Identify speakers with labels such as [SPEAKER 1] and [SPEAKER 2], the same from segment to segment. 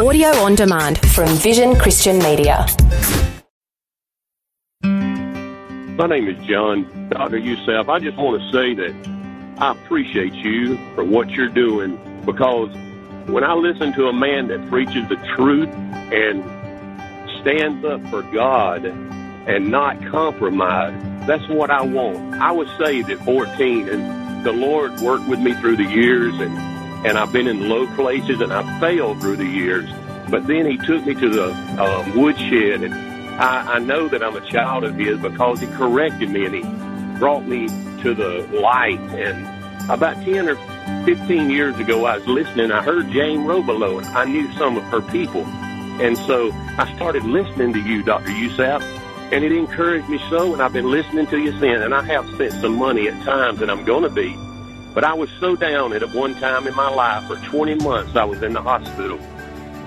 [SPEAKER 1] Audio on demand from Vision Christian Media.
[SPEAKER 2] My name is John. Dr. Youssef, I just want to say that I appreciate you for what you're doing because when I listen to a man that preaches the truth and stands up for God and not compromise, that's what I want. I was saved at 14 and the Lord worked with me through the years and, and I've been in low places and I failed through the years. But then he took me to the um, woodshed and I, I know that I'm a child of his because he corrected me and he brought me to the light. And about 10 or 15 years ago, I was listening. I heard Jane Robelo and I knew some of her people. And so I started listening to you, Dr. Youssef, and it encouraged me so. And I've been listening to you since. And I have spent some money at times, and I'm going to be. But I was so down at one time in my life for 20 months. I was in the hospital,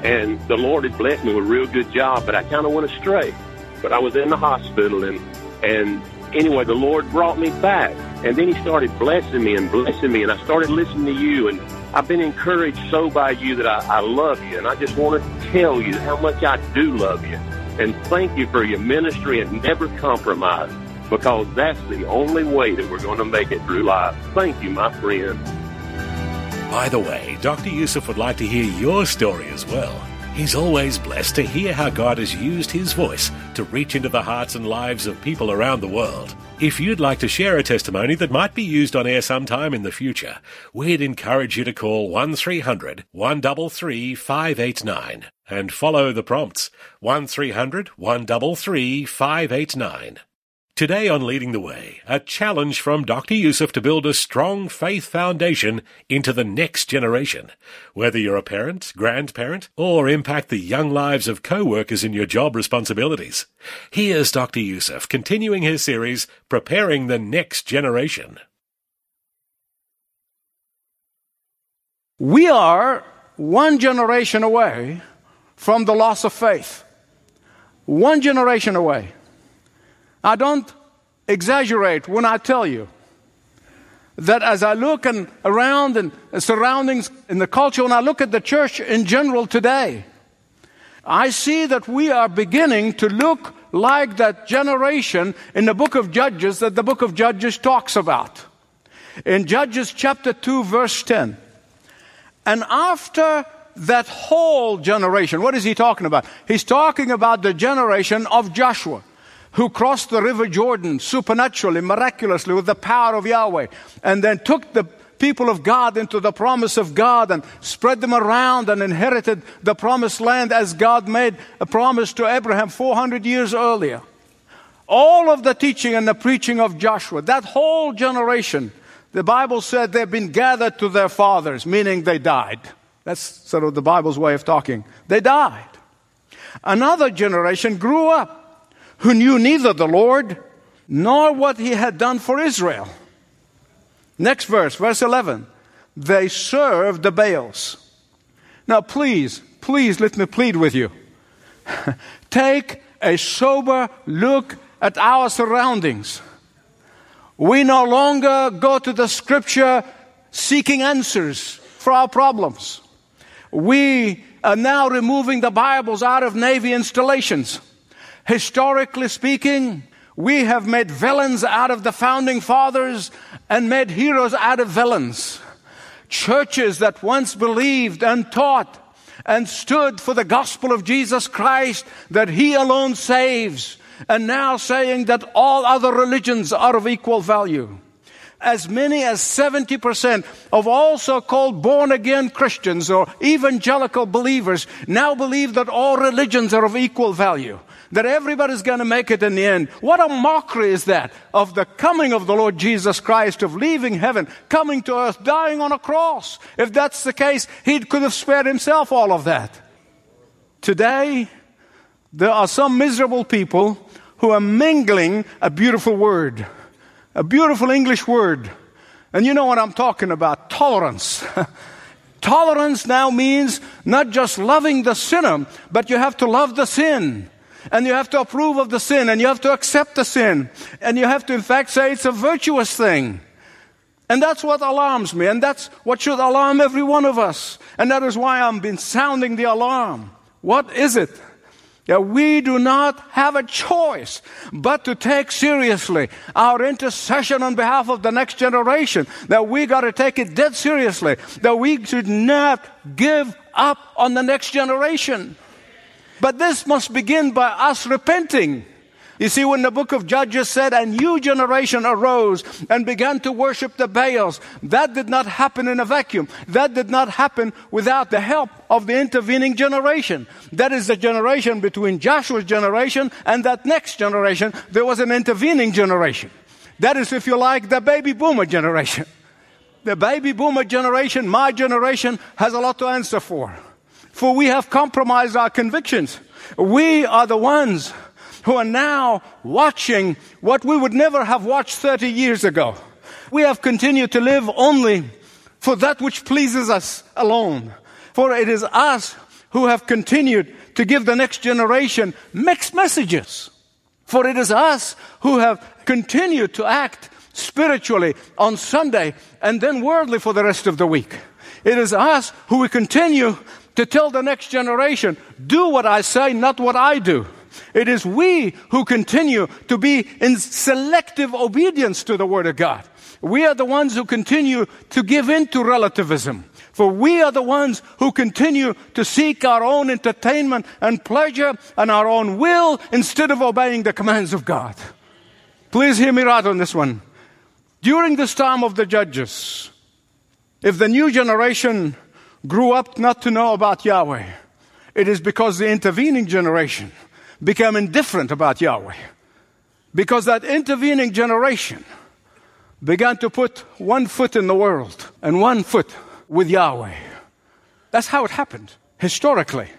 [SPEAKER 2] and the Lord had blessed me with a real good job. But I kind of went astray. But I was in the hospital, and and anyway, the Lord brought me back. And then He started blessing me and blessing me, and I started listening to you, and I've been encouraged so by you that I, I love you, and I just want to tell you how much I do love you. And thank you for your ministry and never compromise because that's the only way that we're going to make it through life. Thank you, my friend.
[SPEAKER 3] By the way, Dr. Youssef would like to hear your story as well. He's always blessed to hear how God has used his voice to reach into the hearts and lives of people around the world. If you'd like to share a testimony that might be used on air sometime in the future, we'd encourage you to call 1300 133 589 and follow the prompts 1300 133 589. Today on Leading the Way, a challenge from Dr. Youssef to build a strong faith foundation into the next generation. Whether you're a parent, grandparent, or impact the young lives of co-workers in your job responsibilities. Here's Dr. Youssef continuing his series, Preparing the Next Generation.
[SPEAKER 4] We are one generation away from the loss of faith. One generation away. I don't exaggerate when I tell you that as I look and around and uh, surroundings in the culture, when I look at the church in general today, I see that we are beginning to look like that generation in the book of Judges that the book of Judges talks about. In Judges chapter 2, verse 10. And after that whole generation, what is he talking about? He's talking about the generation of Joshua who crossed the river Jordan supernaturally, miraculously, with the power of Yahweh, and then took the people of God into the promise of God and spread them around and inherited the promised land as God made a promise to Abraham 400 years earlier. All of the teaching and the preaching of Joshua, that whole generation, the Bible said they've been gathered to their fathers, meaning they died. That's sort of the Bible's way of talking. They died. Another generation grew up who knew neither the Lord nor what he had done for Israel. Next verse, verse 11. They served the Baals. Now, please, please let me plead with you. Take a sober look at our surroundings. We no longer go to the scripture seeking answers for our problems. We are now removing the Bibles out of Navy installations. Historically speaking, we have made villains out of the founding fathers and made heroes out of villains. Churches that once believed and taught and stood for the gospel of Jesus Christ that He alone saves, and now saying that all other religions are of equal value. As many as 70% of all so called born again Christians or evangelical believers now believe that all religions are of equal value that everybody's going to make it in the end. What a mockery is that of the coming of the Lord Jesus Christ, of leaving heaven, coming to earth, dying on a cross. If that's the case, he could have spared himself all of that. Today, there are some miserable people who are mingling a beautiful word, a beautiful English word. And you know what I'm talking about tolerance. Tolerance now means not just loving the sinner, but you have to love the sin and you have to approve of the sin and you have to accept the sin and you have to in fact say it's a virtuous thing. And that's what alarms me, and that's what should alarm every one of us. And that is why I've been sounding the alarm. What is it? Yeah, we do not have a choice but to take seriously our intercession on behalf of the next generation. That we got to take it dead seriously. That we should not give up on the next generation. But this must begin by us repenting. You see, when the book of Judges said, a new generation arose and began to worship the Baals, that did not happen in a vacuum. That did not happen without the help of the intervening generation. That is the generation between Joshua's generation and that next generation. There was an intervening generation. That is, if you like, the baby boomer generation. The baby boomer generation, my generation, has a lot to answer for. For we have compromised our convictions. We are the ones who are now watching what we would never have watched 30 years ago. We have continued to live only for that which pleases us alone. For it is us who have continued to give the next generation mixed messages. For it is us who have continued to act spiritually on Sunday and then worldly for the rest of the week. It is us who we continue to tell the next generation, do what I say, not what I do. It is we who continue to be in selective obedience to the Word of God. We are the ones who continue to give in to relativism. For we are the ones who continue to seek our own entertainment and pleasure and our own will instead of obeying the commands of God. Please hear me right on this one. During this time of the judges, if the new generation grew up not to know about Yahweh, it is because the intervening generation became indifferent about Yahweh. Because that intervening generation began to put one foot in the world and one foot with Yahweh. That's how it happened, historically.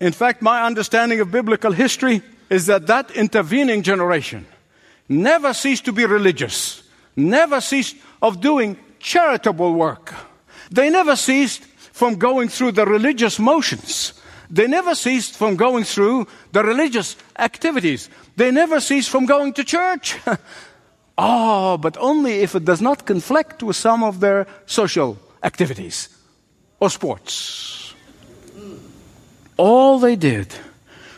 [SPEAKER 4] In fact, my understanding of biblical history is that that intervening generation never ceased to be religious, never ceased of doing charitable work. They never ceased from going through the religious motions. They never ceased from going through the religious activities. They never ceased from going to church. oh, but only if it does not conflict with some of their social activities or sports. All they did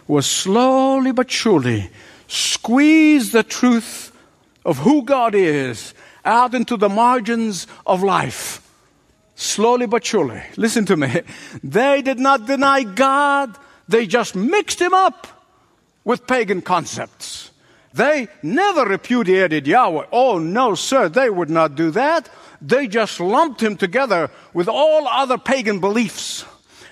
[SPEAKER 4] was slowly but surely squeeze the truth of who God is out into the margins of life slowly but surely. Listen to me. They did not deny God, they just mixed him up with pagan concepts. They never repudiated Yahweh. Oh, no, sir, they would not do that. They just lumped him together with all other pagan beliefs.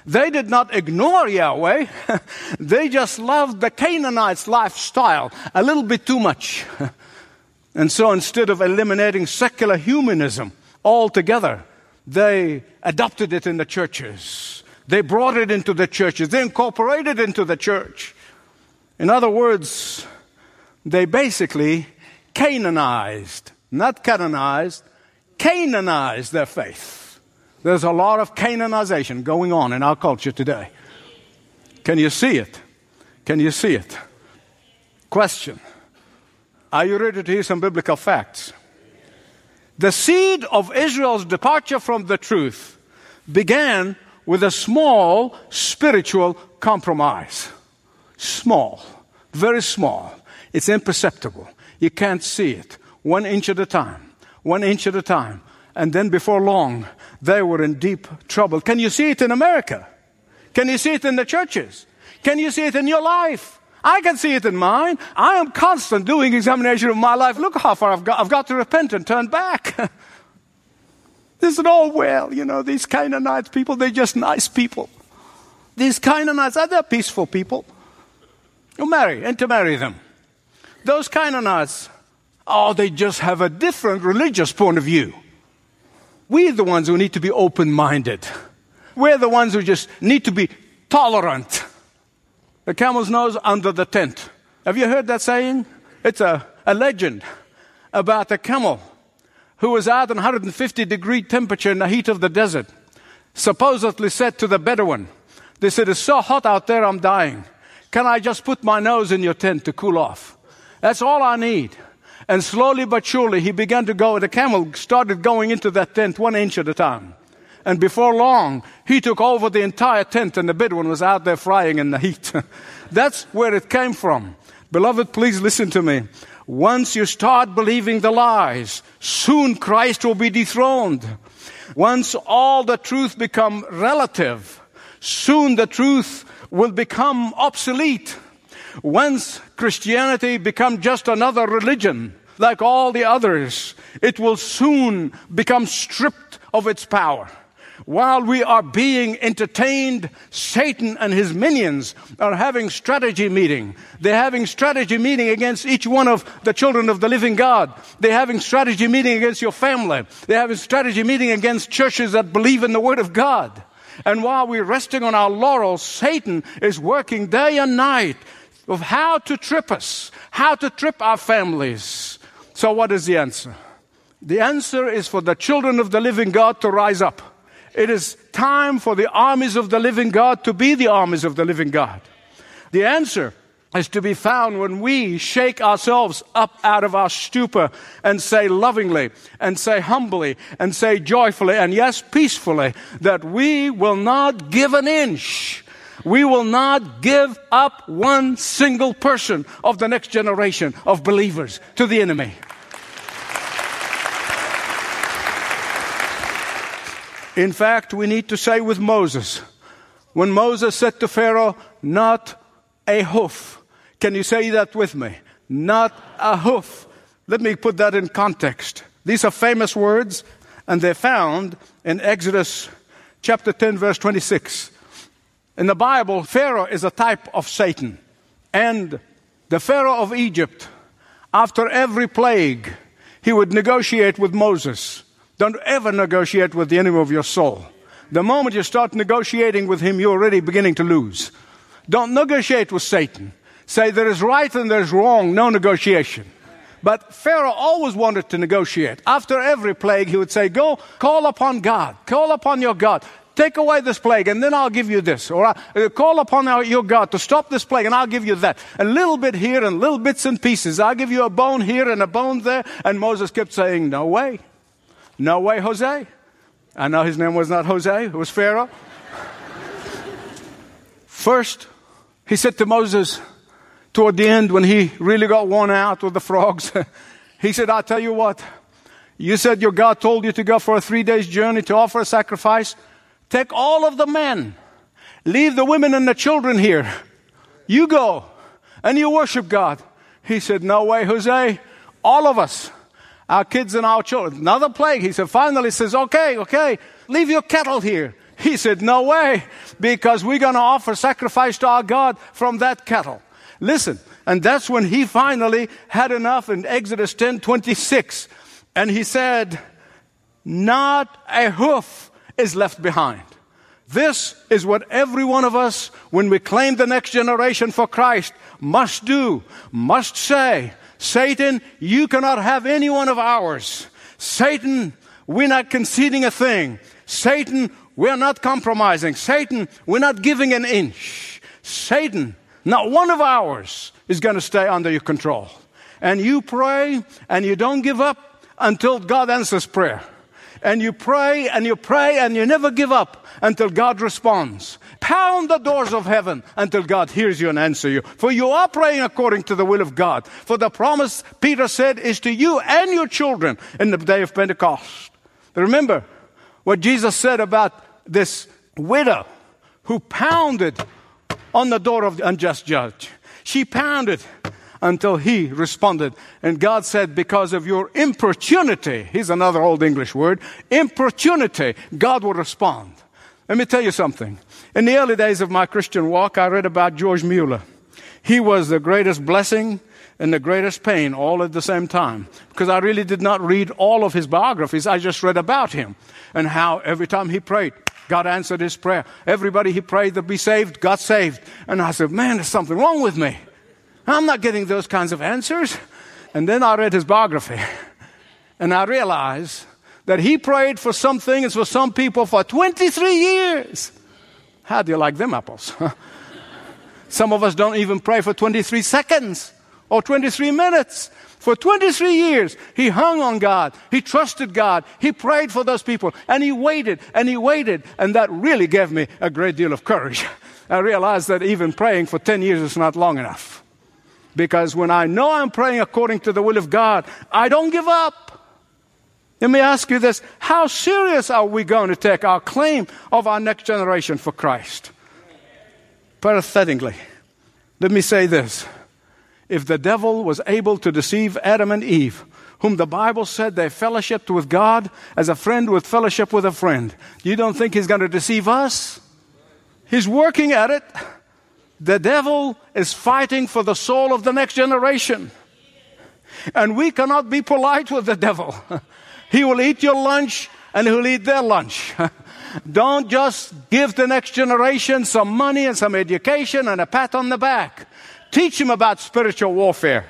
[SPEAKER 4] They did not ignore Yahweh. they just loved the Canaanites' lifestyle a little bit too much. and so instead of eliminating secular humanism altogether, they adopted it in the churches. They brought it into the churches. They incorporated it into the church. In other words, they basically Canaanized, not canonized, Canaanized their faith. There's a lot of Canaanization going on in our culture today. Can you see it? Can you see it? Question Are you ready to hear some biblical facts? The seed of Israel's departure from the truth began with a small spiritual compromise. Small, very small. It's imperceptible. You can't see it. One inch at a time, one inch at a time. And then before long, they were in deep trouble. Can you see it in America? Can you see it in the churches? Can you see it in your life? I can see it in mine. I am constant doing examination of my life. Look how far I've got. I've got to repent and turn back. This Isn't all well, you know, these Canaanite people, they're just nice people. These Canaanites, are they peaceful people? You marry, intermarry them. Those Canaanites, oh, they just have a different religious point of view. We're the ones who need to be open minded. We're the ones who just need to be tolerant the camel's nose under the tent. Have you heard that saying? It's a, a legend about a camel who was out in 150 degree temperature in the heat of the desert. Supposedly said to the Bedouin, they said, It's so hot out there, I'm dying. Can I just put my nose in your tent to cool off? That's all I need. And slowly but surely, he began to go, the camel started going into that tent one inch at a time. And before long, he took over the entire tent, and the Bedouin was out there frying in the heat. That's where it came from. Beloved, please listen to me. Once you start believing the lies, soon Christ will be dethroned. Once all the truth become relative, soon the truth will become obsolete. Once Christianity become just another religion, like all the others, it will soon become stripped of its power. While we are being entertained, Satan and his minions are having strategy meeting. They're having strategy meeting against each one of the children of the living God. They're having strategy meeting against your family. They're having strategy meeting against churches that believe in the Word of God. And while we're resting on our laurels, Satan is working day and night of how to trip us, how to trip our families. So what is the answer? The answer is for the children of the living God to rise up. It is time for the armies of the living God to be the armies of the living God. The answer is to be found when we shake ourselves up out of our stupor and say lovingly and say humbly and say joyfully and yes, peacefully that we will not give an inch. We will not give up one single person of the next generation of believers to the enemy. In fact, we need to say with Moses, when Moses said to Pharaoh, not a hoof. Can you say that with me? Not a hoof. Let me put that in context. These are famous words, and they're found in Exodus chapter 10, verse 26. In the Bible, Pharaoh is a type of Satan. And the Pharaoh of Egypt, after every plague, he would negotiate with Moses. Don't ever negotiate with the enemy of your soul. The moment you start negotiating with him, you're already beginning to lose. Don't negotiate with Satan. Say there is right and there's wrong, no negotiation. But Pharaoh always wanted to negotiate. After every plague, he would say, Go call upon God, call upon your God. Take away this plague, and then I'll give you this. Or uh, call upon our, your God to stop this plague, and I'll give you that. A little bit here and little bits and pieces. I'll give you a bone here and a bone there. And Moses kept saying, No way. No way, Jose. I know his name was not Jose, it was Pharaoh. First, he said to Moses, toward the end, when he really got worn out with the frogs, he said, I'll tell you what, you said your God told you to go for a three days journey to offer a sacrifice. Take all of the men, leave the women and the children here. You go and you worship God. He said, No way, Jose. All of us our kids and our children. Another plague. He said, finally says, okay, okay, leave your cattle here. He said, no way, because we're going to offer sacrifice to our God from that cattle. Listen, and that's when he finally had enough in Exodus 10 26. And he said, not a hoof is left behind. This is what every one of us, when we claim the next generation for Christ, must do, must say, Satan, you cannot have any one of ours. Satan, we're not conceding a thing. Satan, we're not compromising. Satan, we're not giving an inch. Satan, not one of ours is going to stay under your control. And you pray and you don't give up until God answers prayer. And you pray and you pray and you never give up until God responds. Pound the doors of heaven until God hears you and answers you. For you are praying according to the will of God. For the promise, Peter said, is to you and your children in the day of Pentecost. Remember what Jesus said about this widow who pounded on the door of the unjust judge. She pounded until he responded. And God said, because of your importunity, here's another old English word, importunity, God will respond. Let me tell you something. In the early days of my Christian walk, I read about George Mueller. He was the greatest blessing and the greatest pain all at the same time. Because I really did not read all of his biographies, I just read about him and how every time he prayed, God answered his prayer. Everybody he prayed to be saved, got saved. And I said, man, there's something wrong with me. I'm not getting those kinds of answers. And then I read his biography and I realized that he prayed for some things for some people for 23 years. How do you like them apples? some of us don't even pray for 23 seconds. or 23 minutes. For 23 years, he hung on God. He trusted God. He prayed for those people. And he waited and he waited. And that really gave me a great deal of courage. I realized that even praying for 10 years is not long enough. Because when I know I'm praying according to the will of God, I don't give up. Let me ask you this how serious are we going to take our claim of our next generation for Christ? Parenthetically, let me say this if the devil was able to deceive Adam and Eve, whom the Bible said they fellowshipped with God as a friend with fellowship with a friend, you don't think he's going to deceive us? He's working at it. The devil is fighting for the soul of the next generation. And we cannot be polite with the devil. he will eat your lunch and he'll eat their lunch. Don't just give the next generation some money and some education and a pat on the back. Teach them about spiritual warfare.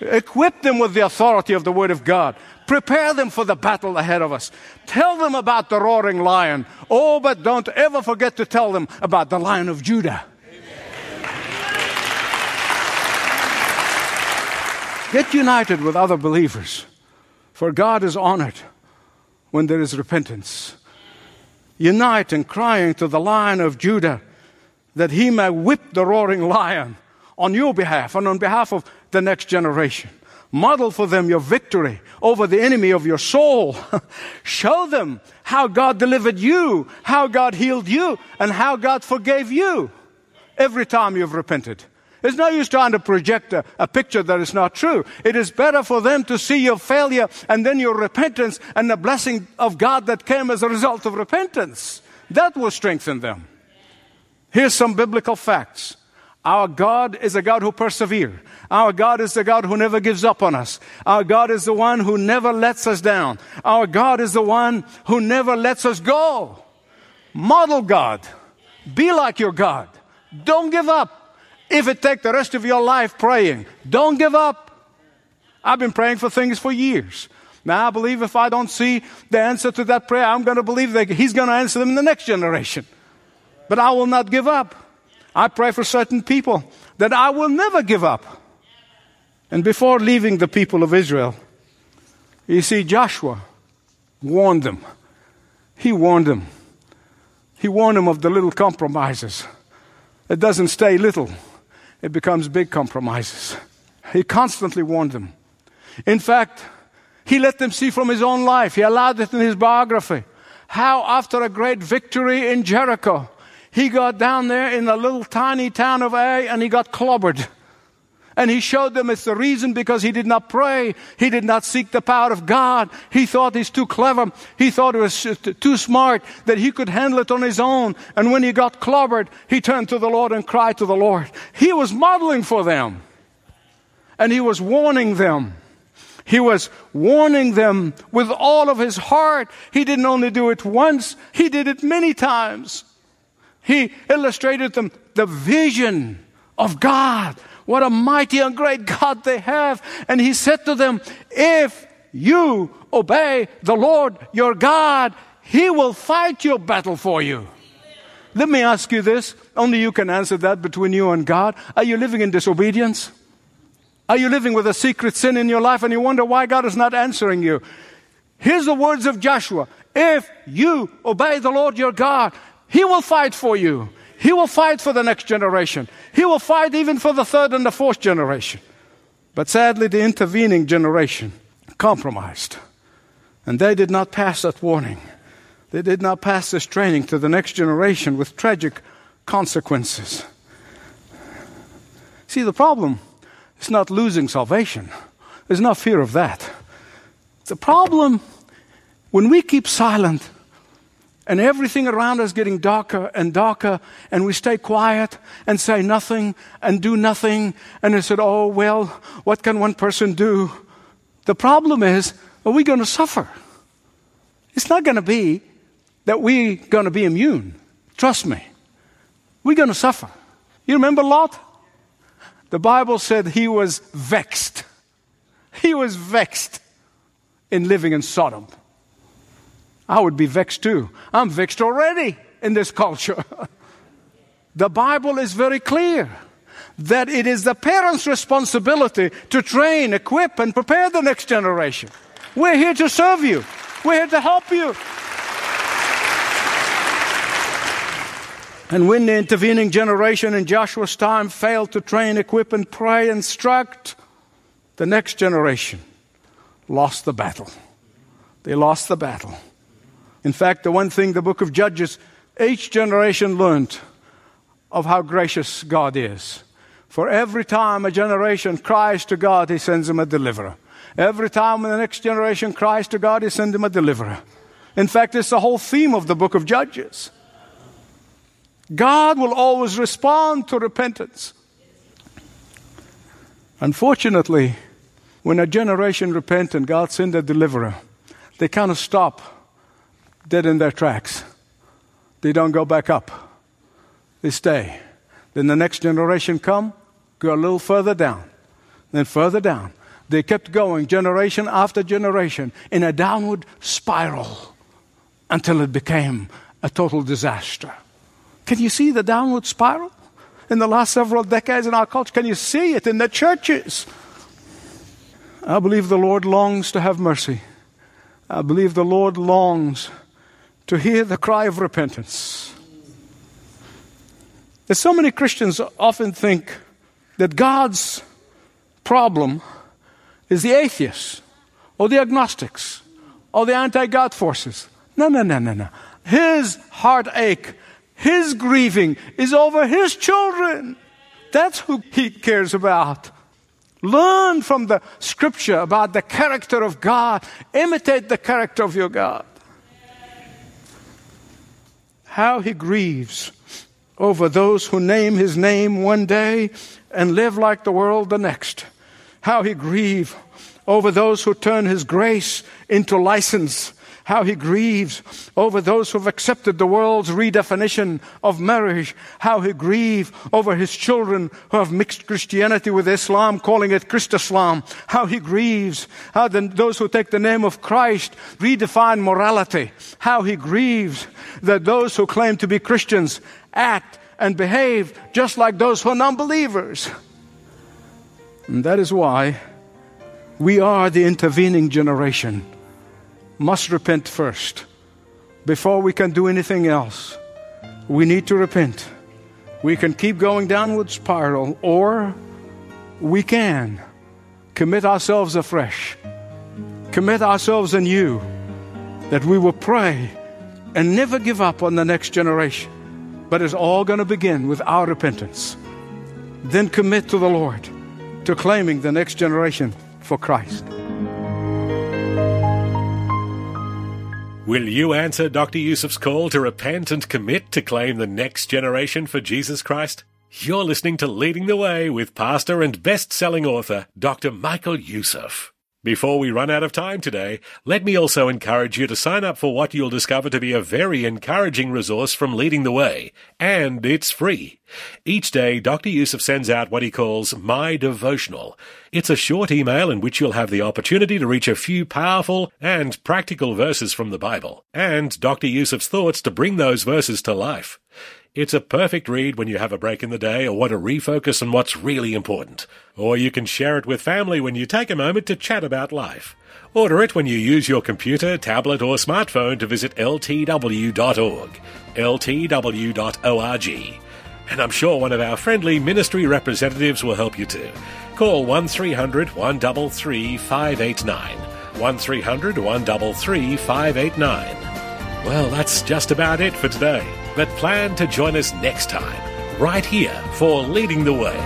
[SPEAKER 4] Equip them with the authority of the Word of God. Prepare them for the battle ahead of us. Tell them about the roaring lion. Oh, but don't ever forget to tell them about the lion of Judah. Get united with other believers, for God is honored when there is repentance. Unite in crying to the lion of Judah that he may whip the roaring lion on your behalf and on behalf of the next generation. Model for them your victory over the enemy of your soul. Show them how God delivered you, how God healed you, and how God forgave you every time you've repented. It's no use trying to project a, a, picture that is not true. It is better for them to see your failure and then your repentance and the blessing of God that came as a result of repentance. That will strengthen them. Here's some biblical facts. Our God is a God who perseveres. Our God is the God who never gives up on us. Our God is the one who never lets us down. Our God is the one who never lets us go. Model God. Be like your God. Don't give up. If it takes the rest of your life praying, don't give up. I've been praying for things for years. Now I believe if I don't see the answer to that prayer, I'm going to believe that He's going to answer them in the next generation. But I will not give up. I pray for certain people that I will never give up. And before leaving the people of Israel, you see, Joshua warned them. He warned them. He warned them of the little compromises. It doesn't stay little, it becomes big compromises. He constantly warned them. In fact, he let them see from his own life, he allowed it in his biography, how after a great victory in Jericho, he got down there in the little tiny town of Ai and he got clobbered. And he showed them it's the reason because he did not pray. He did not seek the power of God. He thought he's too clever. He thought he was too smart that he could handle it on his own. And when he got clobbered, he turned to the Lord and cried to the Lord. He was modeling for them. And he was warning them. He was warning them with all of his heart. He didn't only do it once, he did it many times. He illustrated them the vision of God. What a mighty and great God they have. And he said to them, If you obey the Lord your God, he will fight your battle for you. Let me ask you this. Only you can answer that between you and God. Are you living in disobedience? Are you living with a secret sin in your life and you wonder why God is not answering you? Here's the words of Joshua. If you obey the Lord your God, he will fight for you. He will fight for the next generation. He will fight even for the third and the fourth generation. But sadly, the intervening generation compromised. And they did not pass that warning. They did not pass this training to the next generation with tragic consequences. See, the problem is not losing salvation, there's no fear of that. The problem, when we keep silent and everything around us getting darker and darker, and we stay quiet and say nothing and do nothing, and they said, Oh, well, what can one person do? The problem is, are we going to suffer? It's not going to be that we're going to be immune. Trust me. We're going to suffer. You remember Lot? The Bible said he was vexed. He was vexed in living in Sodom. I would be vexed too. I'm vexed already in this culture. the Bible is very clear that it is the parents' responsibility to train, equip, and prepare the next generation. We're here to serve you. We're here to help you. And when the intervening generation in Joshua's time failed to train, equip, and pray, instruct, the next generation lost the battle. They lost the battle. In fact, the one thing the book of Judges, each generation learned of how gracious God is. For every time a generation cries to God, He sends them a deliverer. Every time the next generation cries to God, He sends them a deliverer. In fact, it's the whole theme of the book of Judges. God will always respond to repentance. Unfortunately, when a generation repent and God sends a deliverer, they kind of stop dead in their tracks. They don't go back up. They stay. Then the next generation come, go a little further down, then further down. They kept going generation after generation in a downward spiral until it became a total disaster. Can you see the downward spiral in the last several decades in our culture? Can you see it in the churches? I believe the Lord longs to have mercy. I believe the Lord longs to hear the cry of repentance. There's so many Christians often think that God's problem is the atheists or the agnostics or the anti God forces. No, no, no, no, no. His heartache his grieving is over his children. That's who he cares about. Learn from the scripture about the character of God. Imitate the character of your God. How he grieves over those who name his name one day and live like the world the next. How he grieves over those who turn his grace into license how he grieves over those who have accepted the world's redefinition of marriage, how he grieves over his children who have mixed Christianity with Islam, calling it Chrislam, how he grieves, how the, those who take the name of Christ redefine morality, how he grieves that those who claim to be Christians act and behave just like those who are non believers. And that is why we are the intervening generation must repent first. Before we can do anything else, we need to repent. We can keep going downward spiral, or we can commit ourselves afresh, commit ourselves anew, that we will pray and never give up on the next generation. But it's all going to begin with our repentance. Then commit to the Lord, to claiming the next generation for Christ.
[SPEAKER 3] Will you answer Dr. Youssef's call to repent and commit to claim the next generation for Jesus Christ? You're listening to Leading the Way with pastor and best-selling author Dr. Michael Youssef. Before we run out of time today, let me also encourage you to sign up for what you'll discover to be a very encouraging resource from Leading the Way, and it's free. Each day, Dr. Youssef sends out what he calls My Devotional. It's a short email in which you'll have the opportunity to reach a few powerful and practical verses from the Bible, and Dr. Youssef's thoughts to bring those verses to life. It's a perfect read when you have a break in the day or want to refocus on what's really important. Or you can share it with family when you take a moment to chat about life. Order it when you use your computer, tablet, or smartphone to visit ltw.org. ltw.org. And I'm sure one of our friendly ministry representatives will help you too. Call 1300 133 589. 1300 133 589. Well, that's just about it for today but plan to join us next time, right here for Leading the Way.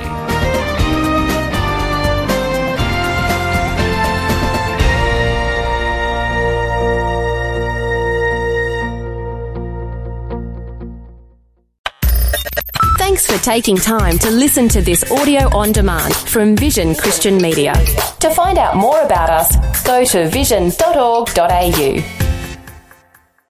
[SPEAKER 1] Thanks for taking time to listen to this audio on demand from Vision Christian Media. To find out more about us, go to vision.org.au.